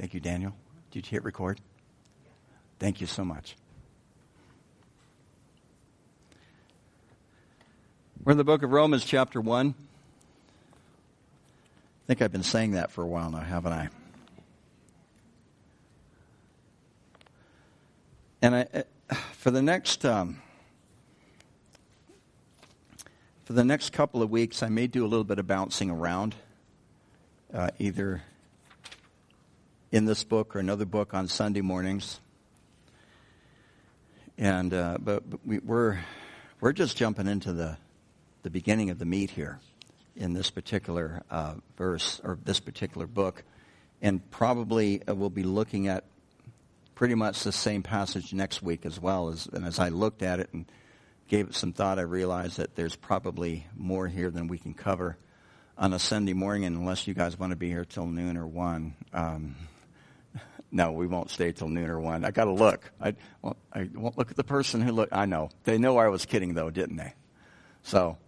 Thank you, Daniel. Did you hit record? Thank you so much. We're in the book of Romans, chapter 1. I think I've been saying that for a while now, haven't I? And I, uh, for the next um, for the next couple of weeks, I may do a little bit of bouncing around, uh, either in this book or another book on Sunday mornings. And uh, but, but we, we're we're just jumping into the the beginning of the meat here in this particular uh, verse or this particular book, and probably uh, we'll be looking at pretty much the same passage next week as well. As, and as I looked at it and gave it some thought, I realized that there's probably more here than we can cover on a Sunday morning, unless you guys want to be here till noon or one. Um, no, we won't stay till noon or one. I got to look. I, well, I won't look at the person who look. I know they know I was kidding though, didn't they? So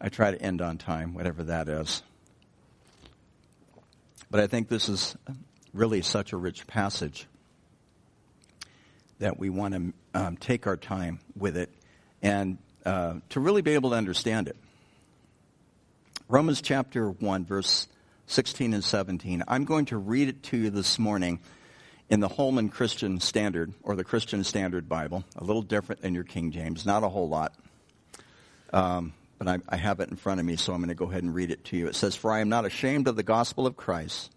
I try to end on time, whatever that is. But I think this is really such a rich passage that we want to um, take our time with it and uh, to really be able to understand it. Romans chapter 1, verse 16 and 17. I'm going to read it to you this morning in the Holman Christian Standard, or the Christian Standard Bible, a little different than your King James, not a whole lot. Um, but I, I have it in front of me, so I'm going to go ahead and read it to you. It says, For I am not ashamed of the gospel of Christ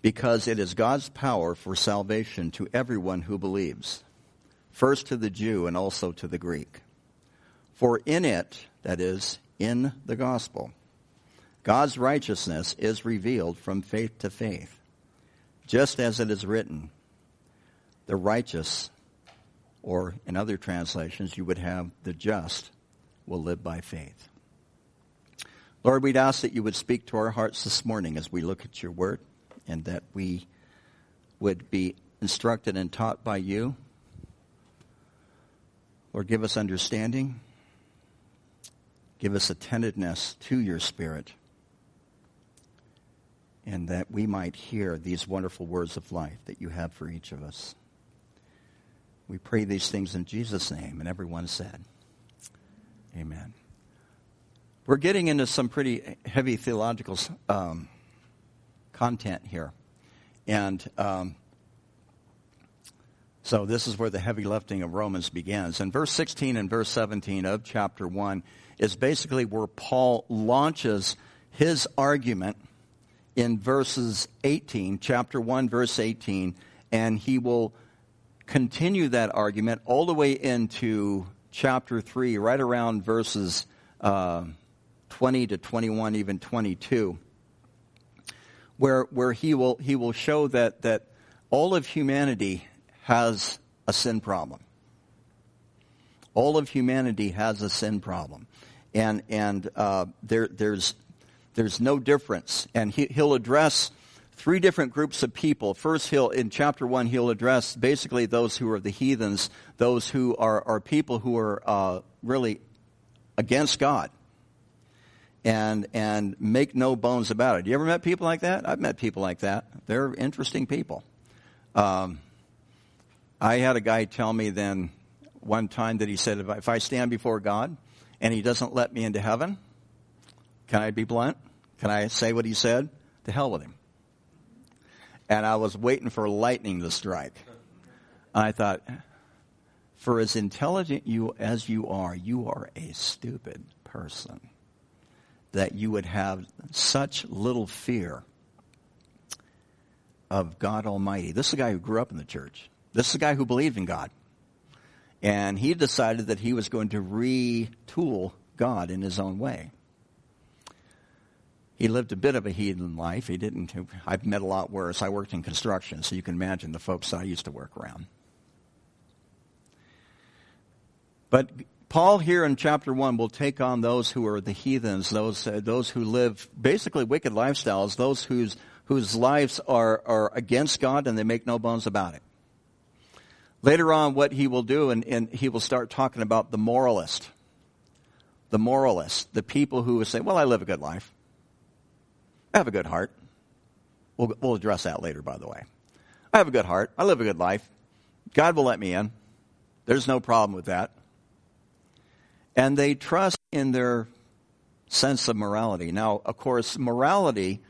because it is God's power for salvation to everyone who believes, first to the Jew and also to the Greek. For in it, that is, in the gospel, God's righteousness is revealed from faith to faith, just as it is written, the righteous, or in other translations, you would have the just, will live by faith. Lord, we'd ask that you would speak to our hearts this morning as we look at your word and that we would be instructed and taught by you. Lord, give us understanding. Give us attentiveness to your Spirit. And that we might hear these wonderful words of life that you have for each of us. We pray these things in Jesus' name. And everyone said, Amen. We're getting into some pretty heavy theological um, content here. And um, so this is where the heavy lifting of Romans begins. And verse 16 and verse 17 of chapter 1 is basically where Paul launches his argument in verses 18, chapter 1, verse 18, and he will continue that argument all the way into chapter 3, right around verses uh, 20 to 21, even 22 where, where he, will, he will show that, that all of humanity has a sin problem. All of humanity has a sin problem. And, and uh, there, there's, there's no difference. And he, he'll address three different groups of people. First, he'll, in chapter one, he'll address basically those who are the heathens, those who are, are people who are uh, really against God and and make no bones about it. You ever met people like that? I've met people like that. They're interesting people. Um, I had a guy tell me then one time that he said, if I, if I stand before God and He doesn't let me into heaven, can I be blunt? Can I say what He said? To hell with Him. And I was waiting for lightning to strike. I thought, for as intelligent you as you are, you are a stupid person that you would have such little fear of God Almighty. This is a guy who grew up in the church. This is a guy who believed in God. And he decided that he was going to retool God in his own way. He lived a bit of a heathen life. He didn't, I've met a lot worse. I worked in construction, so you can imagine the folks I used to work around. But Paul here in chapter 1 will take on those who are the heathens, those, uh, those who live basically wicked lifestyles, those whose, whose lives are, are against God and they make no bones about it. Later on, what he will do, and, and he will start talking about the moralist. The moralist, the people who will say, well, I live a good life. I have a good heart. We'll, we'll address that later, by the way. I have a good heart. I live a good life. God will let me in. There's no problem with that. And they trust in their sense of morality. Now, of course, morality,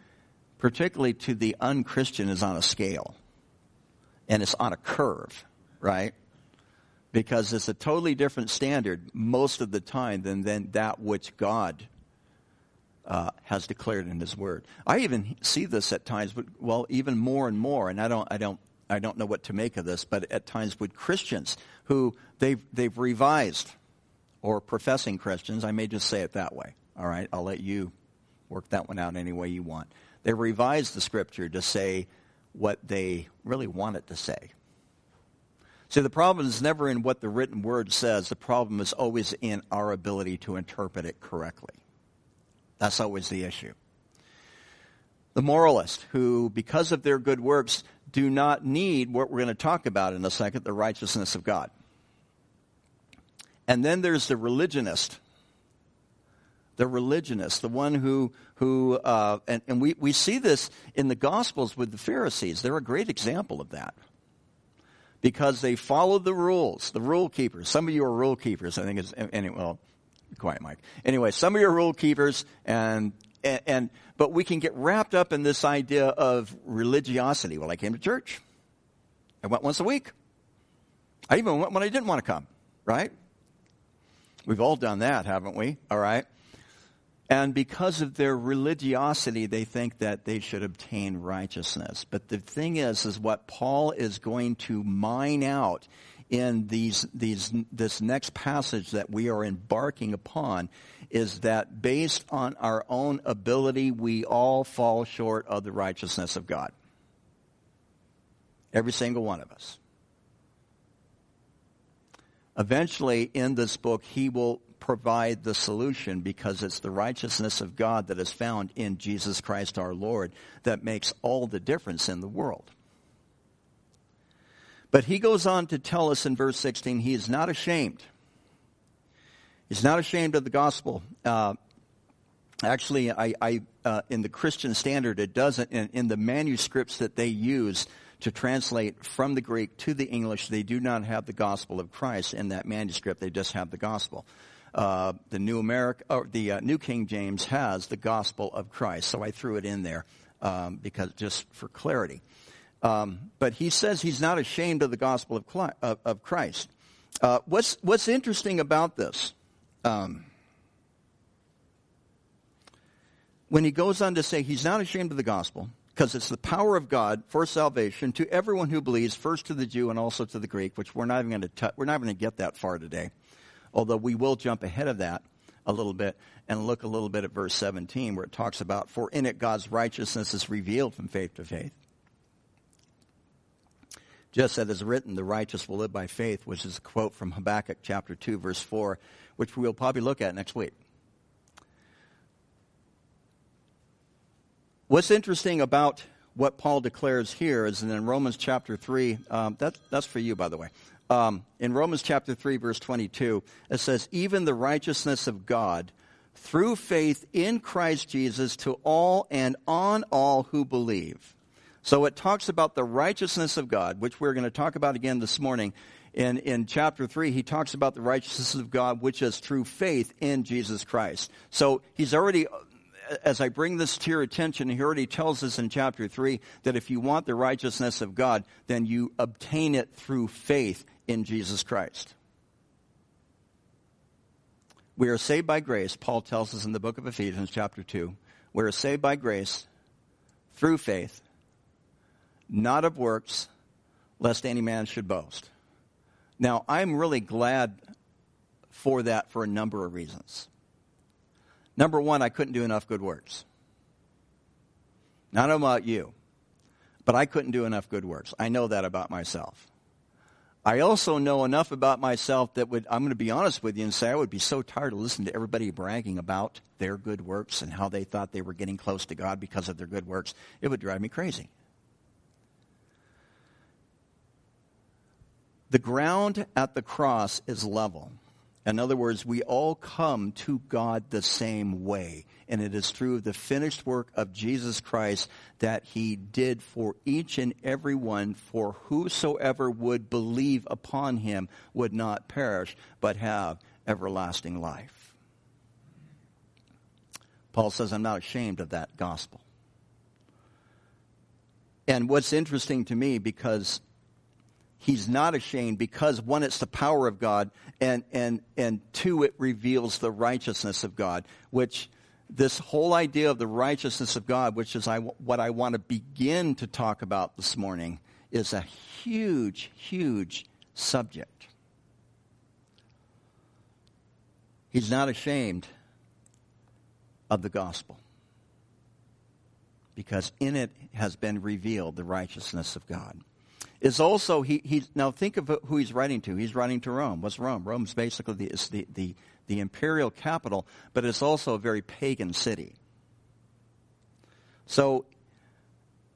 particularly to the unchristian, is on a scale. And it's on a curve, right? Because it's a totally different standard most of the time than, than that which God uh, has declared in His Word. I even see this at times, but well, even more and more. And I don't, I don't, I don't know what to make of this, but at times with Christians who they've they've revised, or professing Christians, I may just say it that way. All right, I'll let you work that one out any way you want. They revised the Scripture to say what they really want it to say. See, the problem is never in what the written word says. The problem is always in our ability to interpret it correctly. That's always the issue. The moralist, who, because of their good works, do not need what we're going to talk about in a second the righteousness of God. And then there's the religionist. The religionist, the one who, who uh, and, and we, we see this in the Gospels with the Pharisees. They're a great example of that. Because they followed the rules, the rule keepers. Some of you are rule keepers, I think it's, anyway, well, quiet, Mike. Anyway, some of you are rule keepers, and, and, and, but we can get wrapped up in this idea of religiosity. Well, I came to church. I went once a week. I even went when I didn't want to come, right? We've all done that, haven't we? All right. And because of their religiosity, they think that they should obtain righteousness. But the thing is, is what Paul is going to mine out in these, these, this next passage that we are embarking upon is that based on our own ability, we all fall short of the righteousness of God. Every single one of us. Eventually, in this book, he will provide the solution because it's the righteousness of God that is found in Jesus Christ our Lord that makes all the difference in the world. But he goes on to tell us in verse 16, he is not ashamed. He's not ashamed of the gospel. Uh, actually, I, I uh, in the Christian Standard, it doesn't. In, in the manuscripts that they use to translate from the Greek to the English, they do not have the gospel of Christ in that manuscript. They just have the gospel. Uh, the New America, or the uh, New King James has the gospel of Christ, so I threw it in there um, because just for clarity. Um, but he says he's not ashamed of the gospel of, of, of Christ. Uh, what's, what's interesting about this? Um, when he goes on to say he's not ashamed of the gospel, because it's the power of God for salvation to everyone who believes, first to the Jew and also to the Greek, which we're not even going to we're not going to get that far today. Although we will jump ahead of that a little bit and look a little bit at verse 17 where it talks about for in it God's righteousness is revealed from faith to faith. Just as it is written, the righteous will live by faith, which is a quote from Habakkuk chapter 2, verse 4, which we'll probably look at next week. What's interesting about what Paul declares here is in Romans chapter 3, um, that, that's for you, by the way. Um, in Romans chapter 3, verse 22, it says, Even the righteousness of God through faith in Christ Jesus to all and on all who believe. So it talks about the righteousness of God, which we're going to talk about again this morning. In, in chapter 3, he talks about the righteousness of God, which is through faith in Jesus Christ. So he's already, uh, as I bring this to your attention, he already tells us in chapter 3 that if you want the righteousness of God, then you obtain it through faith in Jesus Christ. We are saved by grace, Paul tells us in the book of Ephesians, chapter 2. We are saved by grace through faith not of works, lest any man should boast. Now, I'm really glad for that for a number of reasons. Number one, I couldn't do enough good works. Not about you, but I couldn't do enough good works. I know that about myself. I also know enough about myself that would, I'm going to be honest with you and say I would be so tired of listening to everybody bragging about their good works and how they thought they were getting close to God because of their good works. It would drive me crazy. The ground at the cross is level. In other words, we all come to God the same way. And it is through the finished work of Jesus Christ that he did for each and every one, for whosoever would believe upon him would not perish, but have everlasting life. Paul says, I'm not ashamed of that gospel. And what's interesting to me, because he's not ashamed because one it's the power of god and and and two it reveals the righteousness of god which this whole idea of the righteousness of god which is I, what i want to begin to talk about this morning is a huge huge subject. He's not ashamed of the gospel because in it has been revealed the righteousness of god is also he, he now think of who he's writing to. He's writing to Rome. What's Rome? Rome's basically the, is the, the, the imperial capital, but it's also a very pagan city. So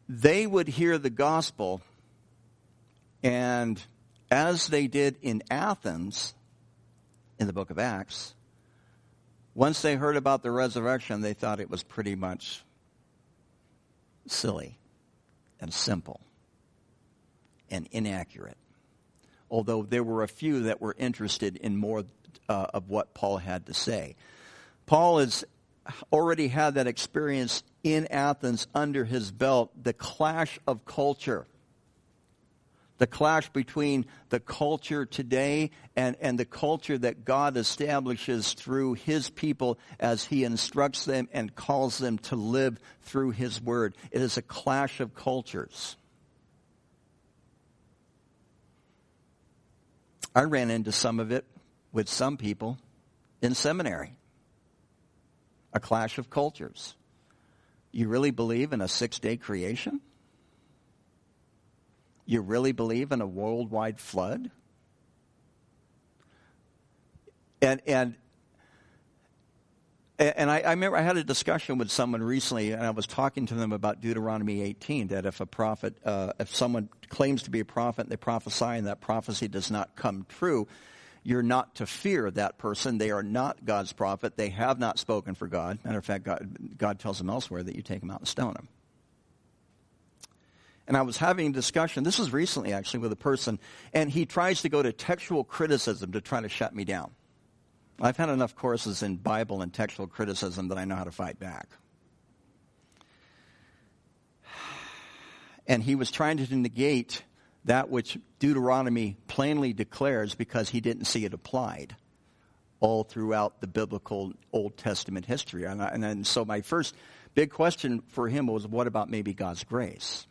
they would hear the gospel, and as they did in Athens in the book of Acts, once they heard about the resurrection, they thought it was pretty much silly and simple and inaccurate. Although there were a few that were interested in more uh, of what Paul had to say. Paul has already had that experience in Athens under his belt, the clash of culture. The clash between the culture today and, and the culture that God establishes through his people as he instructs them and calls them to live through his word. It is a clash of cultures. I ran into some of it with some people in seminary. A clash of cultures. You really believe in a six day creation? You really believe in a worldwide flood? And, and and I, I, remember I had a discussion with someone recently, and I was talking to them about Deuteronomy 18. That if a prophet, uh, if someone claims to be a prophet, and they prophesy, and that prophecy does not come true, you're not to fear that person. They are not God's prophet. They have not spoken for God. Matter of fact, God, God tells them elsewhere that you take them out and stone them. And I was having a discussion. This was recently, actually, with a person, and he tries to go to textual criticism to try to shut me down. I've had enough courses in Bible and textual criticism that I know how to fight back. And he was trying to negate that which Deuteronomy plainly declares because he didn't see it applied all throughout the biblical Old Testament history. And, I, and so my first big question for him was, what about maybe God's grace?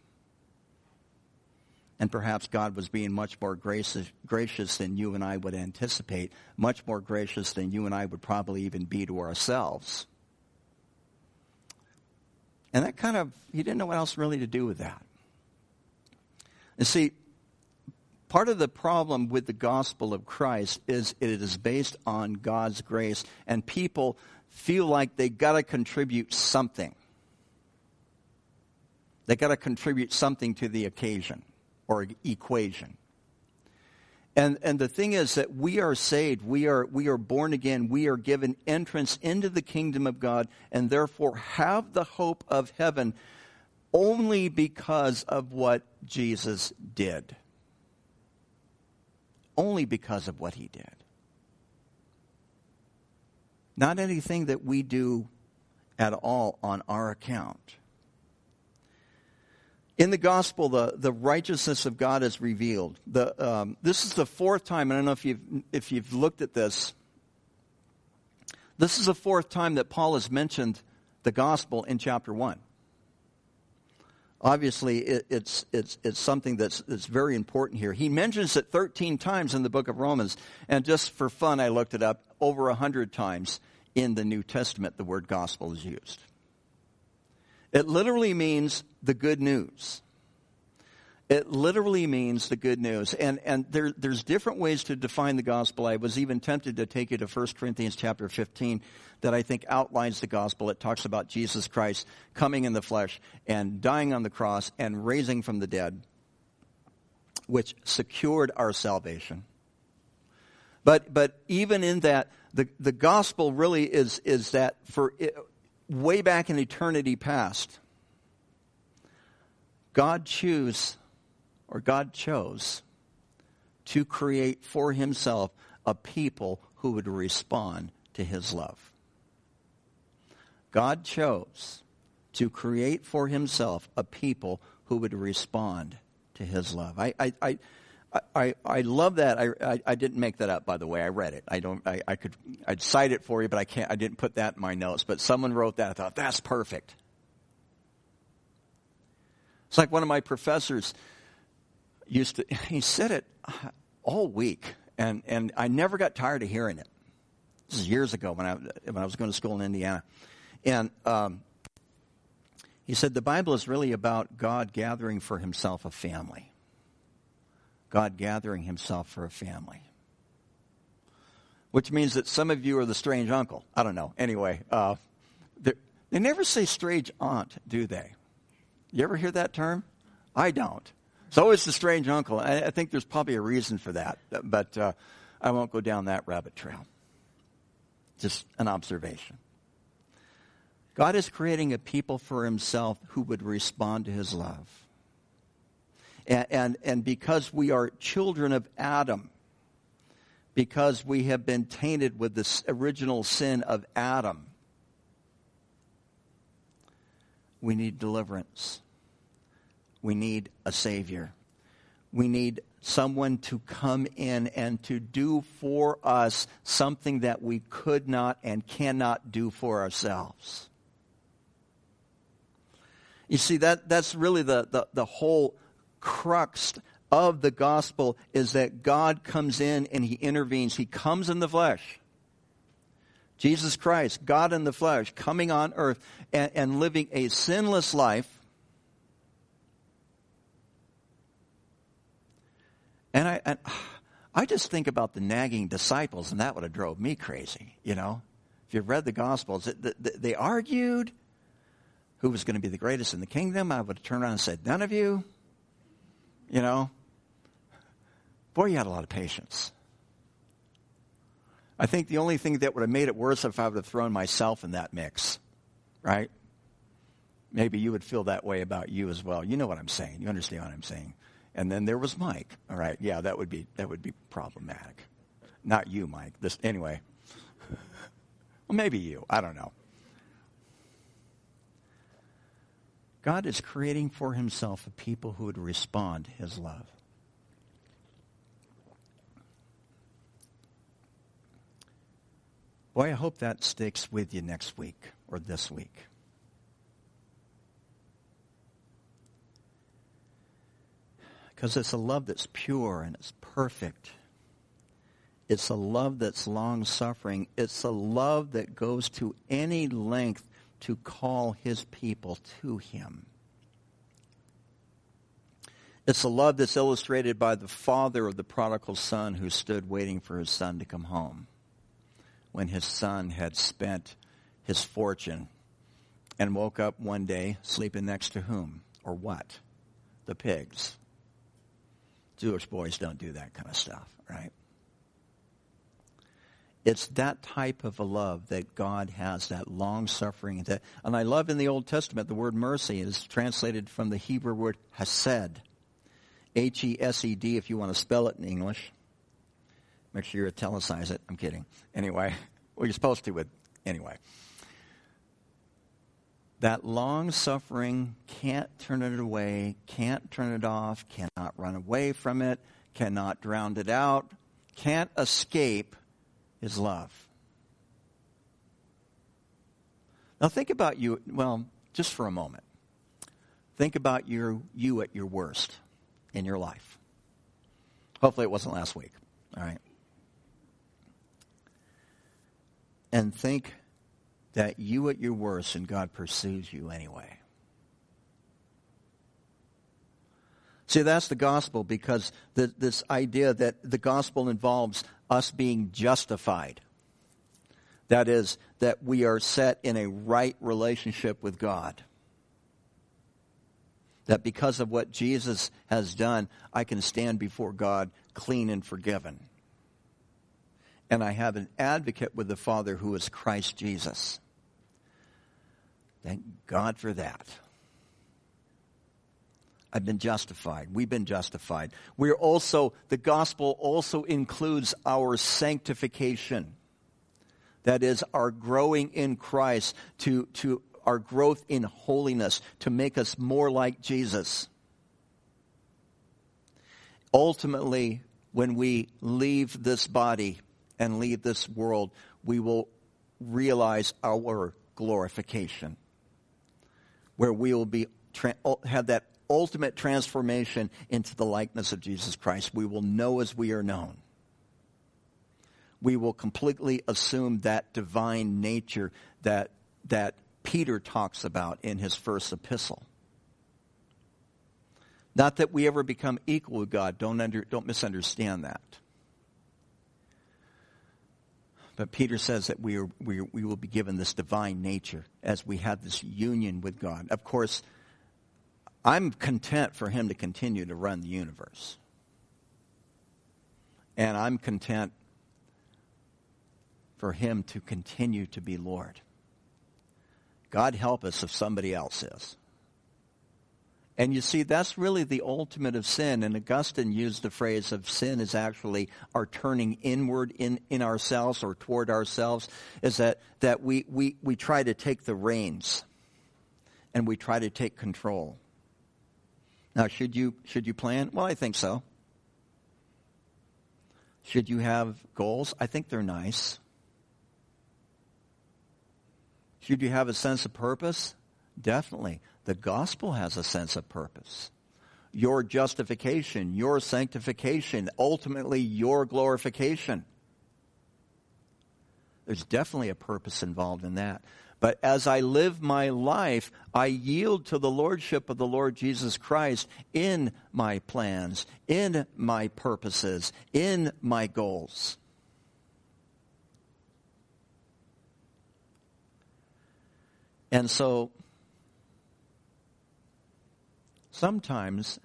And perhaps God was being much more gracious, gracious than you and I would anticipate, much more gracious than you and I would probably even be to ourselves. And that kind of, he didn't know what else really to do with that. And see, part of the problem with the gospel of Christ is it is based on God's grace, and people feel like they got to contribute something. They got to contribute something to the occasion or equation. And, and the thing is that we are saved, we are, we are born again, we are given entrance into the kingdom of God, and therefore have the hope of heaven only because of what Jesus did. Only because of what he did. Not anything that we do at all on our account. In the gospel, the, the righteousness of God is revealed. The, um, this is the fourth time, I don't know if you've, if you've looked at this. This is the fourth time that Paul has mentioned the gospel in chapter 1. Obviously, it, it's, it's, it's something that's, that's very important here. He mentions it 13 times in the book of Romans, and just for fun, I looked it up. Over 100 times in the New Testament, the word gospel is used. It literally means the good news. It literally means the good news. And, and there, there's different ways to define the gospel. I was even tempted to take you to 1 Corinthians chapter 15 that I think outlines the gospel. It talks about Jesus Christ coming in the flesh and dying on the cross and raising from the dead, which secured our salvation. But, but even in that, the, the gospel really is, is that for way back in eternity past, God choose or God chose to create for himself a people who would respond to his love. God chose to create for himself a people who would respond to his love. I, I, I, I, I love that. I, I, I, didn't make that up, by the way. I read it. I don't. I, I could. I'd cite it for you, but I can't. I didn't put that in my notes. But someone wrote that. I thought that's perfect. It's like one of my professors used to. He said it all week, and and I never got tired of hearing it. This is years ago when I when I was going to school in Indiana, and um, he said the Bible is really about God gathering for Himself a family. God gathering himself for a family. Which means that some of you are the strange uncle. I don't know. Anyway, uh, they never say strange aunt, do they? You ever hear that term? I don't. So it's always the strange uncle. I, I think there's probably a reason for that, but uh, I won't go down that rabbit trail. Just an observation. God is creating a people for himself who would respond to his love. And, and, and because we are children of Adam, because we have been tainted with the original sin of Adam, we need deliverance. We need a Savior. We need someone to come in and to do for us something that we could not and cannot do for ourselves. You see, that, that's really the, the, the whole crux of the gospel is that God comes in and he intervenes. He comes in the flesh. Jesus Christ, God in the flesh, coming on earth and, and living a sinless life. And I, and I just think about the nagging disciples, and that would have drove me crazy, you know. If you've read the Gospels, they argued who was going to be the greatest in the kingdom. I would have turned around and said, None of you you know? Boy, you had a lot of patience. I think the only thing that would have made it worse if I would have thrown myself in that mix, right? Maybe you would feel that way about you as well. You know what I'm saying. You understand what I'm saying. And then there was Mike. All right. Yeah, that would be that would be problematic. Not you, Mike. This anyway. well, maybe you. I don't know. God is creating for himself a people who would respond to his love. Boy, I hope that sticks with you next week or this week. Because it's a love that's pure and it's perfect. It's a love that's long suffering. It's a love that goes to any length to call his people to him. It's a love that's illustrated by the father of the prodigal son who stood waiting for his son to come home when his son had spent his fortune and woke up one day sleeping next to whom or what? The pigs. Jewish boys don't do that kind of stuff, right? It's that type of a love that God has, that long suffering. That, and I love in the Old Testament the word mercy is translated from the Hebrew word hesed. H E S E D if you want to spell it in English. Make sure you italicize it. I'm kidding. Anyway, well, you're supposed to, but anyway. That long suffering can't turn it away, can't turn it off, cannot run away from it, cannot drown it out, can't escape is love. Now think about you, well, just for a moment. Think about your, you at your worst in your life. Hopefully it wasn't last week. All right. And think that you at your worst and God pursues you anyway. See, that's the gospel because the, this idea that the gospel involves us being justified. That is, that we are set in a right relationship with God. That because of what Jesus has done, I can stand before God clean and forgiven. and I have an advocate with the Father who is Christ Jesus. Thank God for that. I've been justified. We've been justified. We're also, the gospel also includes our sanctification. That is our growing in Christ to, to our growth in holiness to make us more like Jesus. Ultimately, when we leave this body and leave this world, we will realize our glorification, where we will be oh, have that ultimate transformation into the likeness of Jesus Christ. We will know as we are known. We will completely assume that divine nature that that Peter talks about in his first epistle. Not that we ever become equal with God. Don't, under, don't misunderstand that. But Peter says that we, are, we, we will be given this divine nature as we have this union with God. Of course, I'm content for him to continue to run the universe. And I'm content for him to continue to be Lord. God help us if somebody else is. And you see, that's really the ultimate of sin. And Augustine used the phrase of sin is actually our turning inward in, in ourselves or toward ourselves, is that, that we, we, we try to take the reins and we try to take control. Now, should you, should you plan? Well, I think so. Should you have goals? I think they're nice. Should you have a sense of purpose? Definitely. The gospel has a sense of purpose. Your justification, your sanctification, ultimately your glorification. There's definitely a purpose involved in that. But as I live my life, I yield to the Lordship of the Lord Jesus Christ in my plans, in my purposes, in my goals. And so sometimes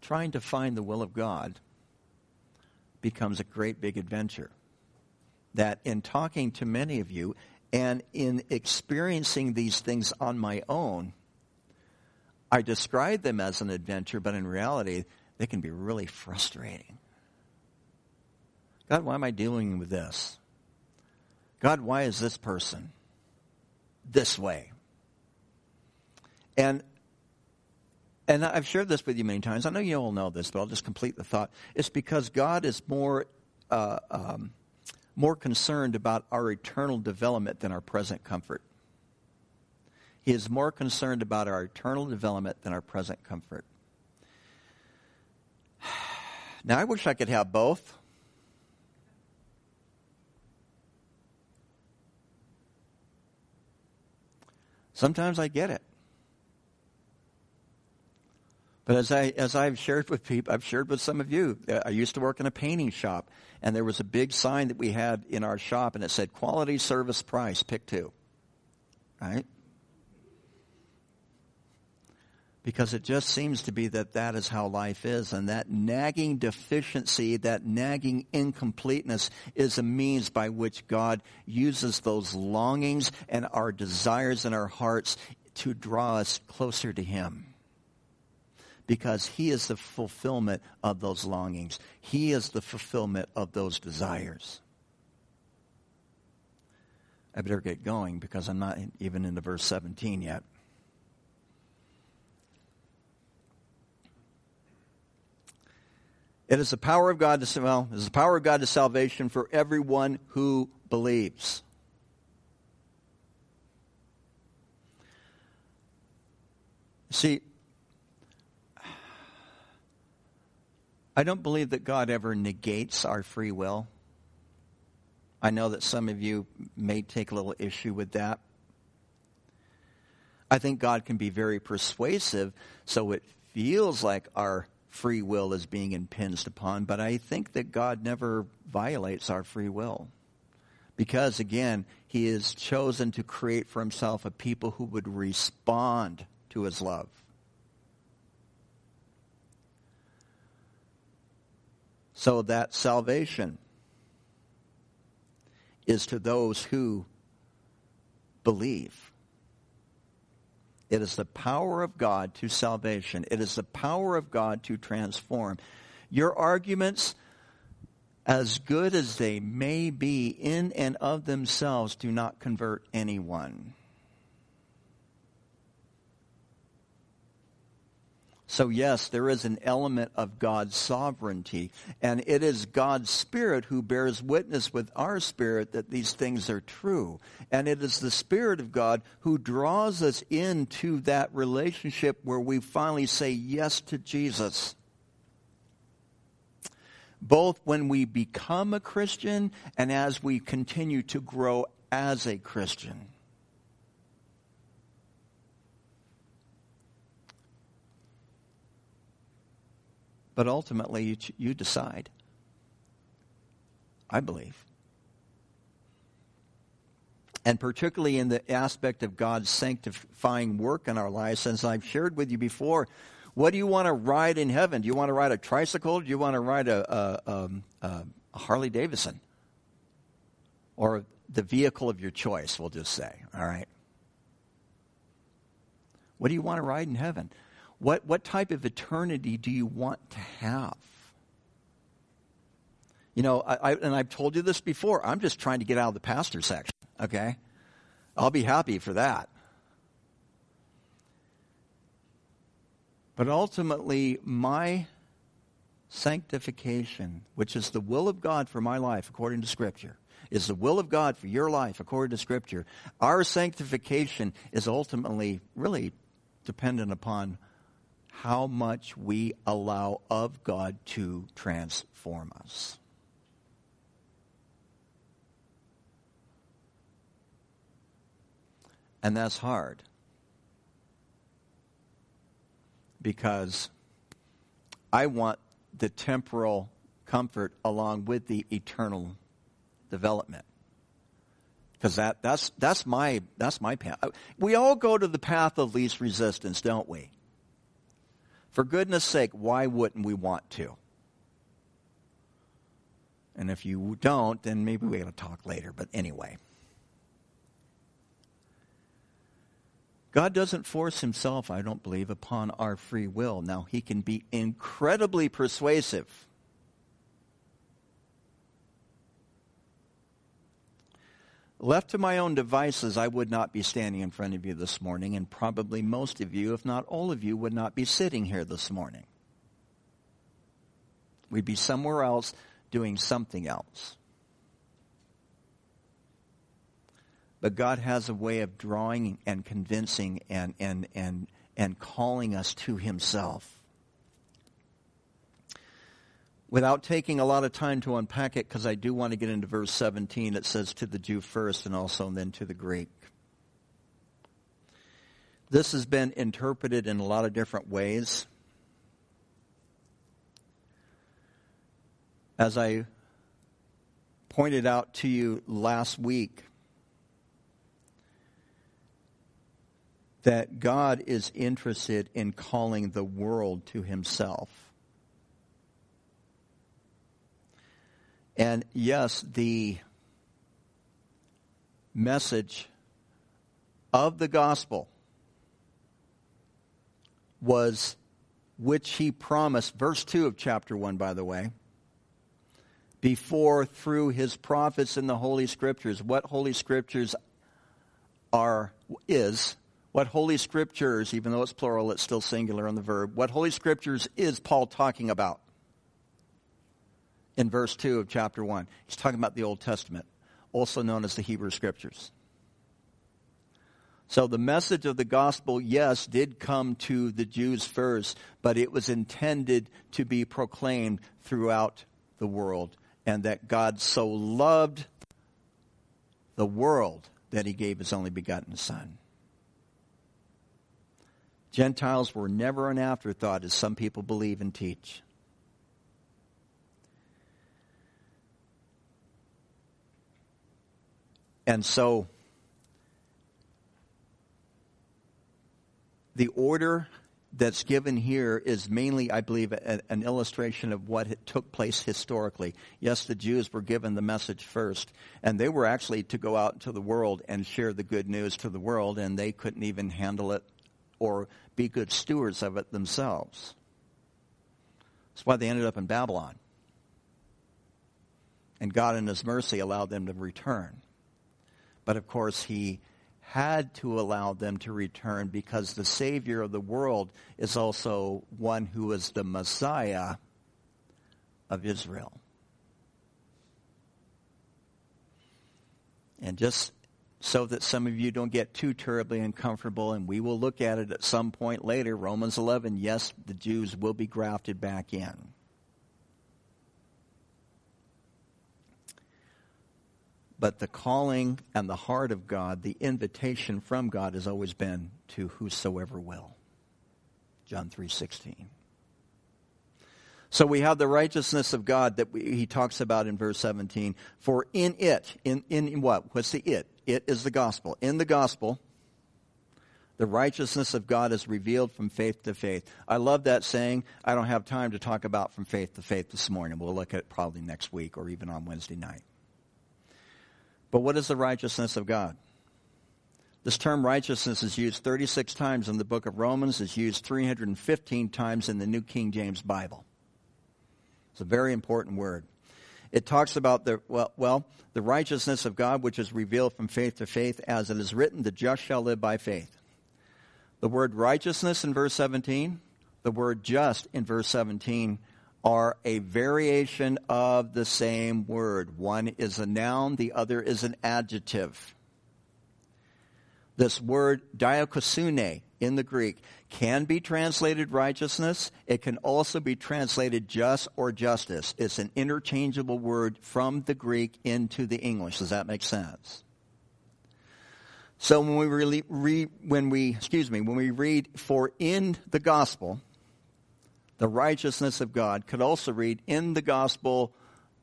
trying to find the will of God becomes a great big adventure. That in talking to many of you and in experiencing these things on my own, I describe them as an adventure, but in reality, they can be really frustrating. God, why am I dealing with this? God, why is this person this way? And and I've shared this with you many times. I know you all know this, but I'll just complete the thought. It's because God is more uh, um, more concerned about our eternal development than our present comfort. He is more concerned about our eternal development than our present comfort. Now, I wish I could have both. Sometimes I get it. But as I as I've shared with people, I've shared with some of you. Uh, I used to work in a painting shop, and there was a big sign that we had in our shop, and it said "Quality Service Price, Pick Two. Right? Because it just seems to be that that is how life is, and that nagging deficiency, that nagging incompleteness, is a means by which God uses those longings and our desires in our hearts to draw us closer to Him because He is the fulfillment of those longings. He is the fulfillment of those desires. I better get going because I'm not even into verse 17 yet. It is the power of God to well, it is the power of God to salvation for everyone who believes. See, I don't believe that God ever negates our free will. I know that some of you may take a little issue with that. I think God can be very persuasive, so it feels like our free will is being impinged upon, but I think that God never violates our free will. Because again, he has chosen to create for himself a people who would respond to his love. So that salvation is to those who believe. It is the power of God to salvation. It is the power of God to transform. Your arguments, as good as they may be in and of themselves, do not convert anyone. So, yes, there is an element of God's sovereignty, and it is God's Spirit who bears witness with our spirit that these things are true. And it is the Spirit of God who draws us into that relationship where we finally say yes to Jesus. Both when we become a Christian and as we continue to grow as a Christian. But ultimately, you, you decide. I believe. And particularly in the aspect of God's sanctifying work in our lives, as I've shared with you before, what do you want to ride in heaven? Do you want to ride a tricycle? Do you want to ride a, a, um, a, a Harley Davidson? Or the vehicle of your choice, we'll just say, all right? What do you want to ride in heaven? What, what type of eternity do you want to have? You know, I, I, and I've told you this before, I'm just trying to get out of the pastor section, okay? I'll be happy for that. But ultimately, my sanctification, which is the will of God for my life according to Scripture, is the will of God for your life according to Scripture. Our sanctification is ultimately really dependent upon how much we allow of God to transform us. And that's hard. Because I want the temporal comfort along with the eternal development. Because that, that's, that's, my, that's my path. We all go to the path of least resistance, don't we? For goodness sake, why wouldn't we want to? And if you don't, then maybe we got to talk later. But anyway. God doesn't force himself, I don't believe, upon our free will. Now, he can be incredibly persuasive. Left to my own devices, I would not be standing in front of you this morning, and probably most of you, if not all of you, would not be sitting here this morning. We'd be somewhere else doing something else. But God has a way of drawing and convincing and, and, and, and calling us to Himself without taking a lot of time to unpack it, because I do want to get into verse 17, it says to the Jew first and also and then to the Greek. This has been interpreted in a lot of different ways. As I pointed out to you last week, that God is interested in calling the world to himself. And yes, the message of the gospel was which he promised, verse 2 of chapter 1, by the way, before through his prophets in the Holy Scriptures. What Holy Scriptures are, is, what Holy Scriptures, even though it's plural, it's still singular on the verb, what Holy Scriptures is Paul talking about? In verse 2 of chapter 1. He's talking about the Old Testament, also known as the Hebrew Scriptures. So the message of the gospel, yes, did come to the Jews first, but it was intended to be proclaimed throughout the world. And that God so loved the world that he gave his only begotten Son. Gentiles were never an afterthought, as some people believe and teach. And so the order that's given here is mainly, I believe, a, an illustration of what took place historically. Yes, the Jews were given the message first, and they were actually to go out into the world and share the good news to the world, and they couldn't even handle it or be good stewards of it themselves. That's why they ended up in Babylon. And God, in His mercy, allowed them to return. But of course, He had to allow them to return because the Savior of the world is also one who is the Messiah of Israel. And just so that some of you don't get too terribly uncomfortable, and we will look at it at some point later, Romans 11, yes, the Jews will be grafted back in. But the calling and the heart of God, the invitation from God has always been to whosoever will. John 3:16. So we have the righteousness of God that we, he talks about in verse 17. For in it, in, in what? What's the it? It is the gospel. In the gospel, the righteousness of God is revealed from faith to faith. I love that saying. I don't have time to talk about from faith to faith this morning. We'll look at it probably next week or even on Wednesday night. But what is the righteousness of God? This term righteousness is used 36 times in the book of Romans, is used 315 times in the New King James Bible. It's a very important word. It talks about the well, well, the righteousness of God which is revealed from faith to faith as it is written the just shall live by faith. The word righteousness in verse 17, the word just in verse 17 are a variation of the same word. One is a noun, the other is an adjective. This word dikaiosune in the Greek can be translated righteousness. It can also be translated just or justice. It's an interchangeable word from the Greek into the English. Does that make sense? So when we really read, when we, excuse me, when we read for in the gospel, the righteousness of God, could also read in the gospel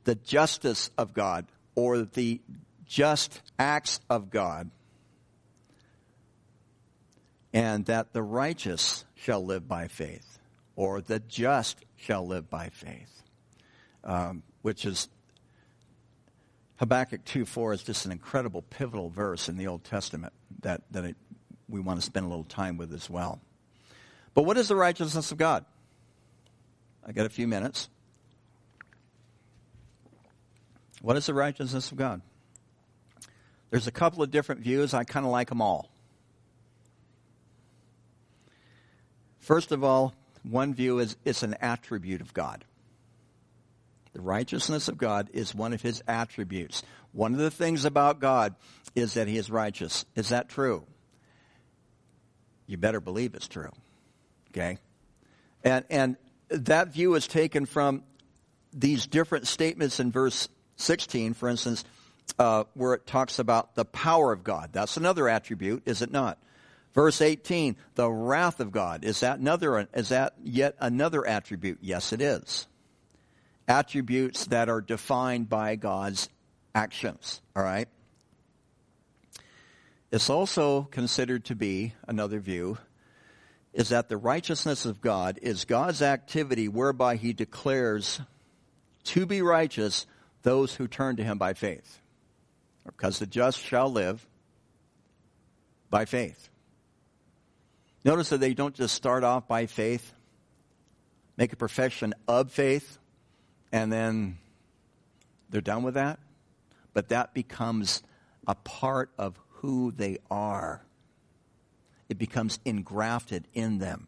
the justice of God or the just acts of God, and that the righteous shall live by faith, or the just shall live by faith, um, which is Habakkuk 2 4 is just an incredible pivotal verse in the Old Testament that, that it, we want to spend a little time with as well. But what is the righteousness of God? I got a few minutes. What is the righteousness of God? There's a couple of different views. I kind of like them all. First of all, one view is it's an attribute of God. The righteousness of God is one of his attributes. One of the things about God is that he is righteous. Is that true? You better believe it's true. Okay? And and that view is taken from these different statements in verse 16, for instance, uh, where it talks about the power of God. That's another attribute, is it not? Verse 18, the wrath of God. Is that another, is that yet another attribute? Yes, it is. Attributes that are defined by God's actions. All right? It's also considered to be, another view, is that the righteousness of God is God's activity whereby he declares to be righteous those who turn to him by faith. Because the just shall live by faith. Notice that they don't just start off by faith, make a profession of faith, and then they're done with that. But that becomes a part of who they are it becomes engrafted in them.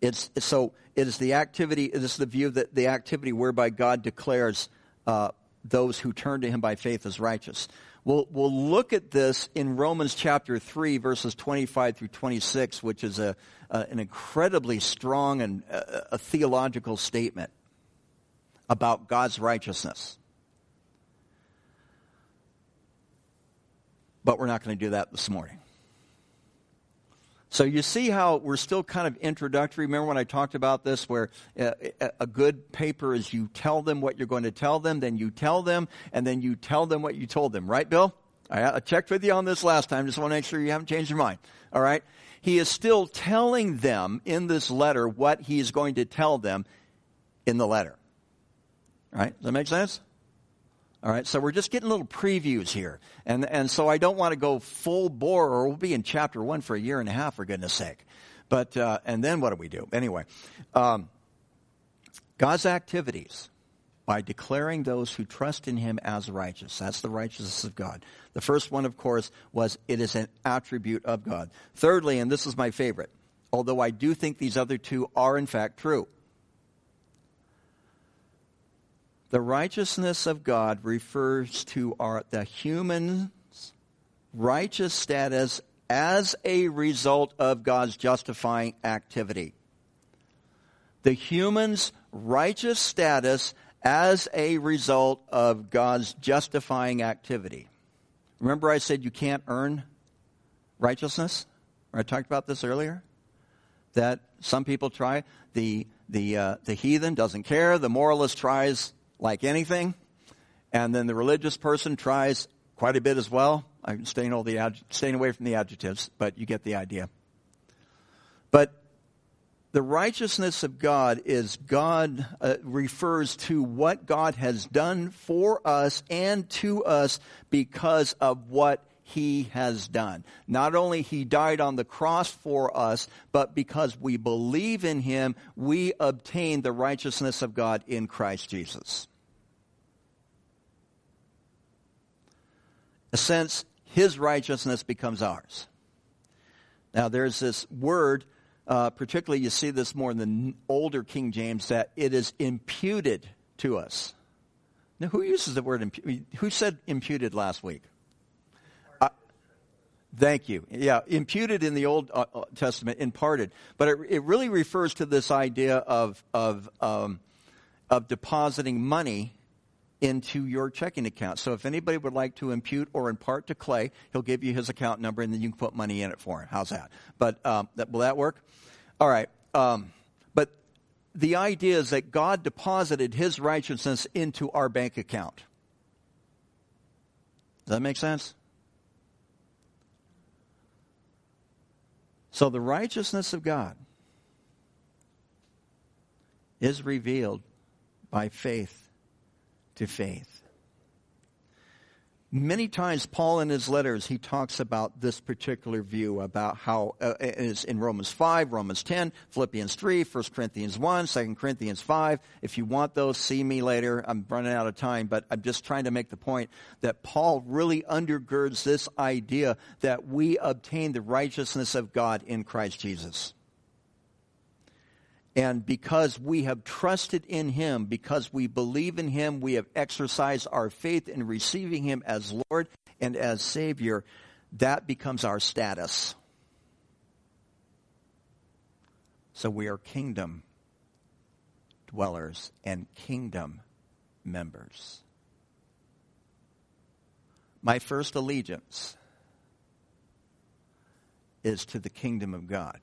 It's, so it is the activity, it is the view that the activity whereby God declares uh, those who turn to him by faith as righteous. We'll, we'll look at this in Romans chapter 3, verses 25 through 26, which is a, an incredibly strong and a, a theological statement about God's righteousness. But we're not going to do that this morning. So you see how we're still kind of introductory. Remember when I talked about this, where uh, uh, a good paper is you tell them what you're going to tell them, then you tell them, and then you tell them what you told them, right, Bill? I checked with you on this last time. Just want to make sure you haven't changed your mind. All right? He is still telling them in this letter what he is going to tell them in the letter. All right? Does that make sense? All right, so we're just getting little previews here. And, and so I don't want to go full bore, or we'll be in chapter one for a year and a half, for goodness sake. But, uh, and then what do we do? Anyway, um, God's activities by declaring those who trust in him as righteous. That's the righteousness of God. The first one, of course, was it is an attribute of God. Thirdly, and this is my favorite, although I do think these other two are in fact true. The righteousness of God refers to our, the human's righteous status as a result of God's justifying activity. The human's righteous status as a result of God's justifying activity. Remember, I said you can't earn righteousness? I talked about this earlier. That some people try. The the uh, the heathen doesn't care. The moralist tries like anything. And then the religious person tries quite a bit as well. I'm staying, all the, staying away from the adjectives, but you get the idea. But the righteousness of God is God uh, refers to what God has done for us and to us because of what he has done. Not only he died on the cross for us, but because we believe in him, we obtain the righteousness of God in Christ Jesus. a sense, his righteousness becomes ours. Now, there's this word, uh, particularly you see this more in the older King James, that it is imputed to us. Now, who uses the word imputed? Who said imputed last week? Thank you. Yeah, imputed in the Old uh, uh, Testament, imparted. But it, it, really refers to this idea of, of, um, of depositing money into your checking account. So if anybody would like to impute or impart to Clay, he'll give you his account number and then you can put money in it for him. How's that? But um, that, will that work? All right. Um, but the idea is that God deposited his righteousness into our bank account. Does that make sense? So the righteousness of God is revealed by faith to faith. Many times, Paul in his letters, he talks about this particular view about how uh, is in Romans 5, Romans 10, Philippians 3, 1 Corinthians 1, 2 Corinthians 5. If you want those, see me later. I'm running out of time, but I'm just trying to make the point that Paul really undergirds this idea that we obtain the righteousness of God in Christ Jesus. And because we have trusted in Him, because we believe in Him, we have exercised our faith in receiving Him as Lord and as Savior, that becomes our status. So we are kingdom dwellers and kingdom members. My first allegiance is to the kingdom of God.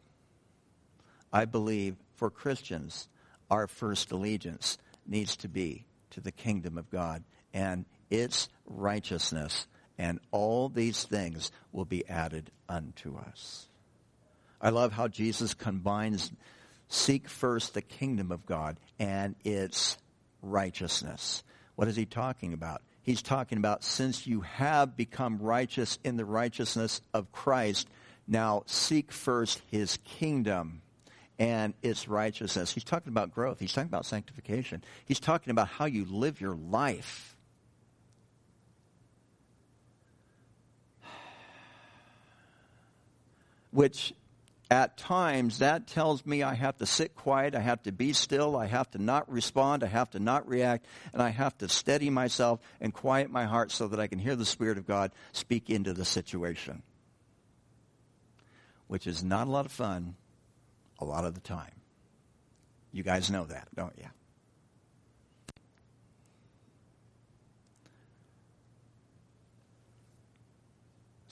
I believe for Christians, our first allegiance needs to be to the kingdom of God and its righteousness, and all these things will be added unto us. I love how Jesus combines seek first the kingdom of God and its righteousness. What is he talking about? He's talking about since you have become righteous in the righteousness of Christ, now seek first his kingdom and its righteousness. He's talking about growth. He's talking about sanctification. He's talking about how you live your life. Which at times that tells me I have to sit quiet, I have to be still, I have to not respond, I have to not react, and I have to steady myself and quiet my heart so that I can hear the Spirit of God speak into the situation. Which is not a lot of fun a lot of the time. You guys know that, don't you?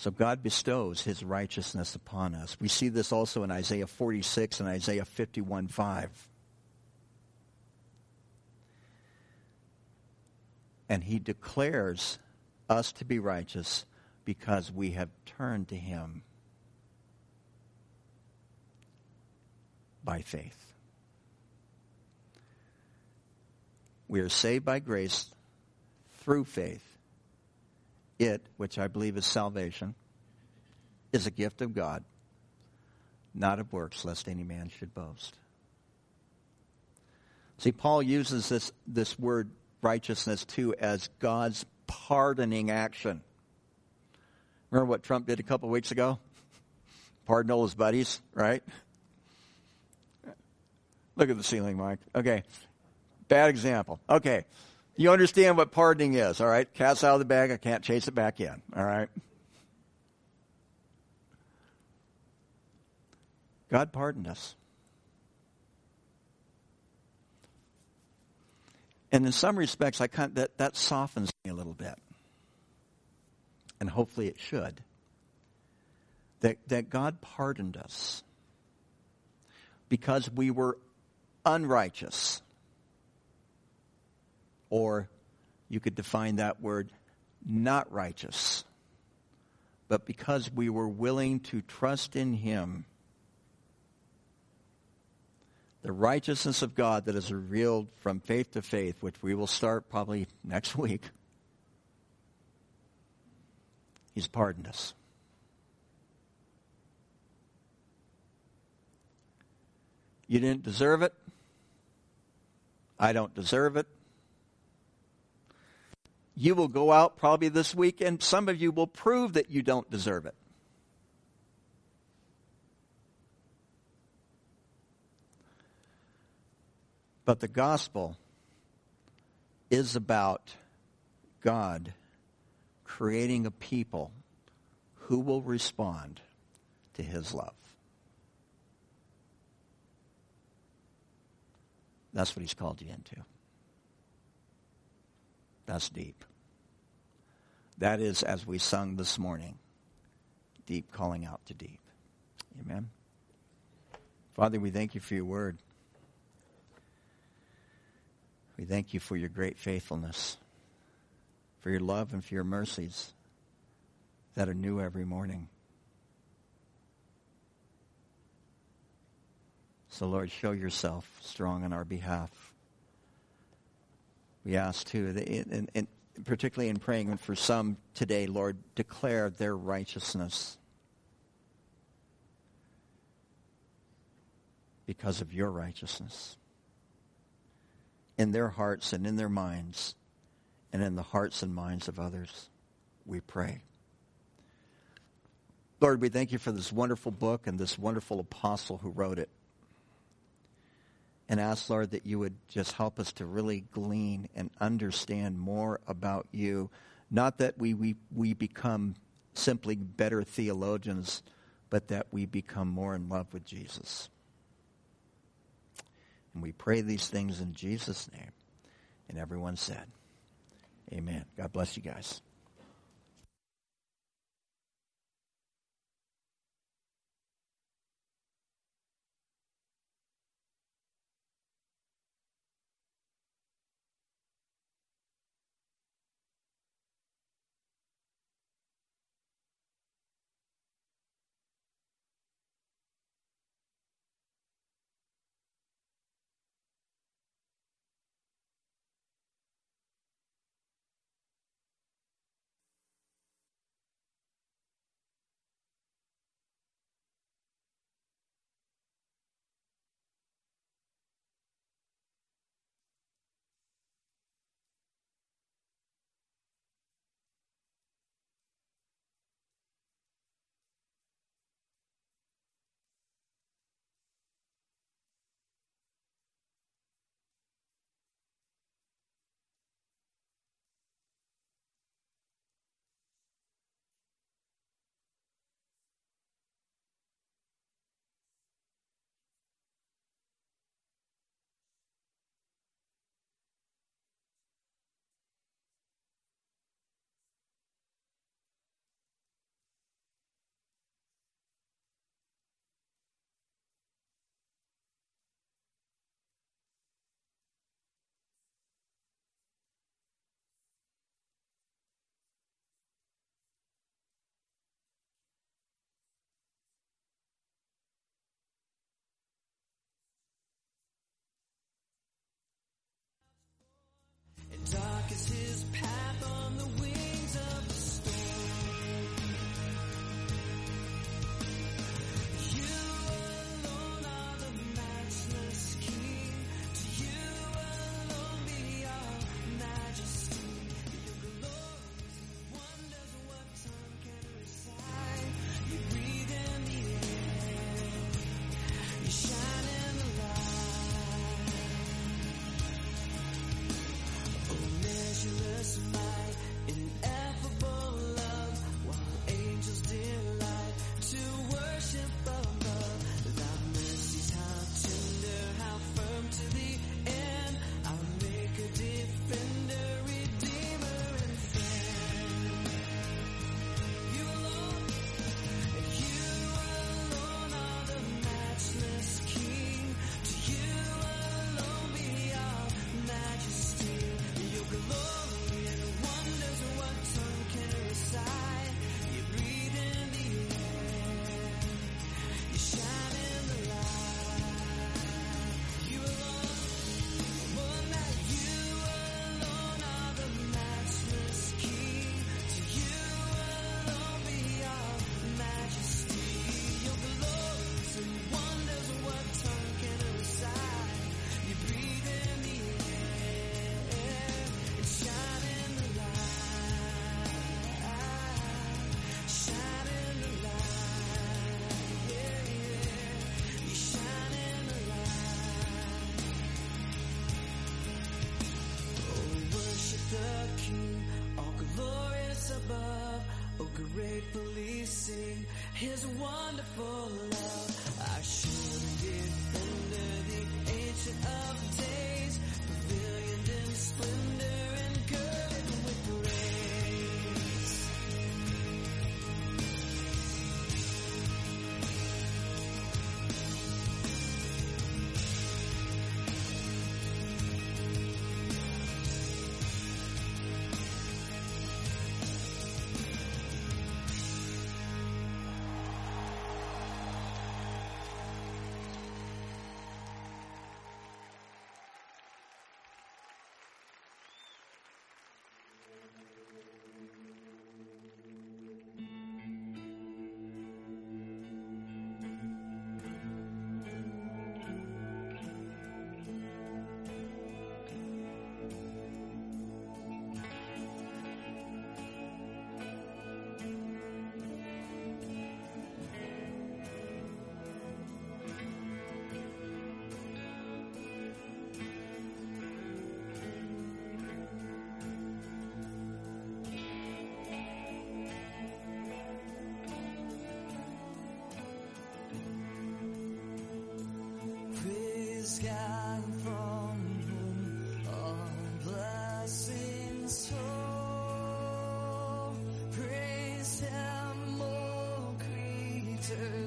So God bestows his righteousness upon us. We see this also in Isaiah 46 and Isaiah 51 5. And he declares us to be righteous because we have turned to him by faith. We are saved by grace through faith. It, which I believe is salvation, is a gift of God, not of works, lest any man should boast. See, Paul uses this, this word righteousness too as God's pardoning action. Remember what Trump did a couple weeks ago? Pardon all his buddies, right? Look at the ceiling, Mike. Okay. Bad example. Okay. You understand what pardoning is, all right? Cat's out of the bag, I can't chase it back in, all right? God pardoned us. And in some respects, I kind of, that, that softens me a little bit. And hopefully it should. That, that God pardoned us because we were unrighteous. Or you could define that word not righteous. But because we were willing to trust in Him, the righteousness of God that is revealed from faith to faith, which we will start probably next week, He's pardoned us. You didn't deserve it. I don't deserve it. You will go out probably this week, and some of you will prove that you don't deserve it. But the gospel is about God creating a people who will respond to his love. That's what he's called you into. That's deep. That is, as we sung this morning, deep calling out to deep. Amen. Father, we thank you for your word. We thank you for your great faithfulness, for your love and for your mercies that are new every morning. So, Lord, show yourself strong on our behalf. We ask, too, in, in, particularly in praying for some today, Lord, declare their righteousness because of your righteousness in their hearts and in their minds and in the hearts and minds of others. We pray. Lord, we thank you for this wonderful book and this wonderful apostle who wrote it and ask, Lord, that you would just help us to really glean and understand more about you. Not that we, we, we become simply better theologians, but that we become more in love with Jesus. And we pray these things in Jesus' name. And everyone said, Amen. God bless you guys.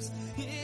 Flow.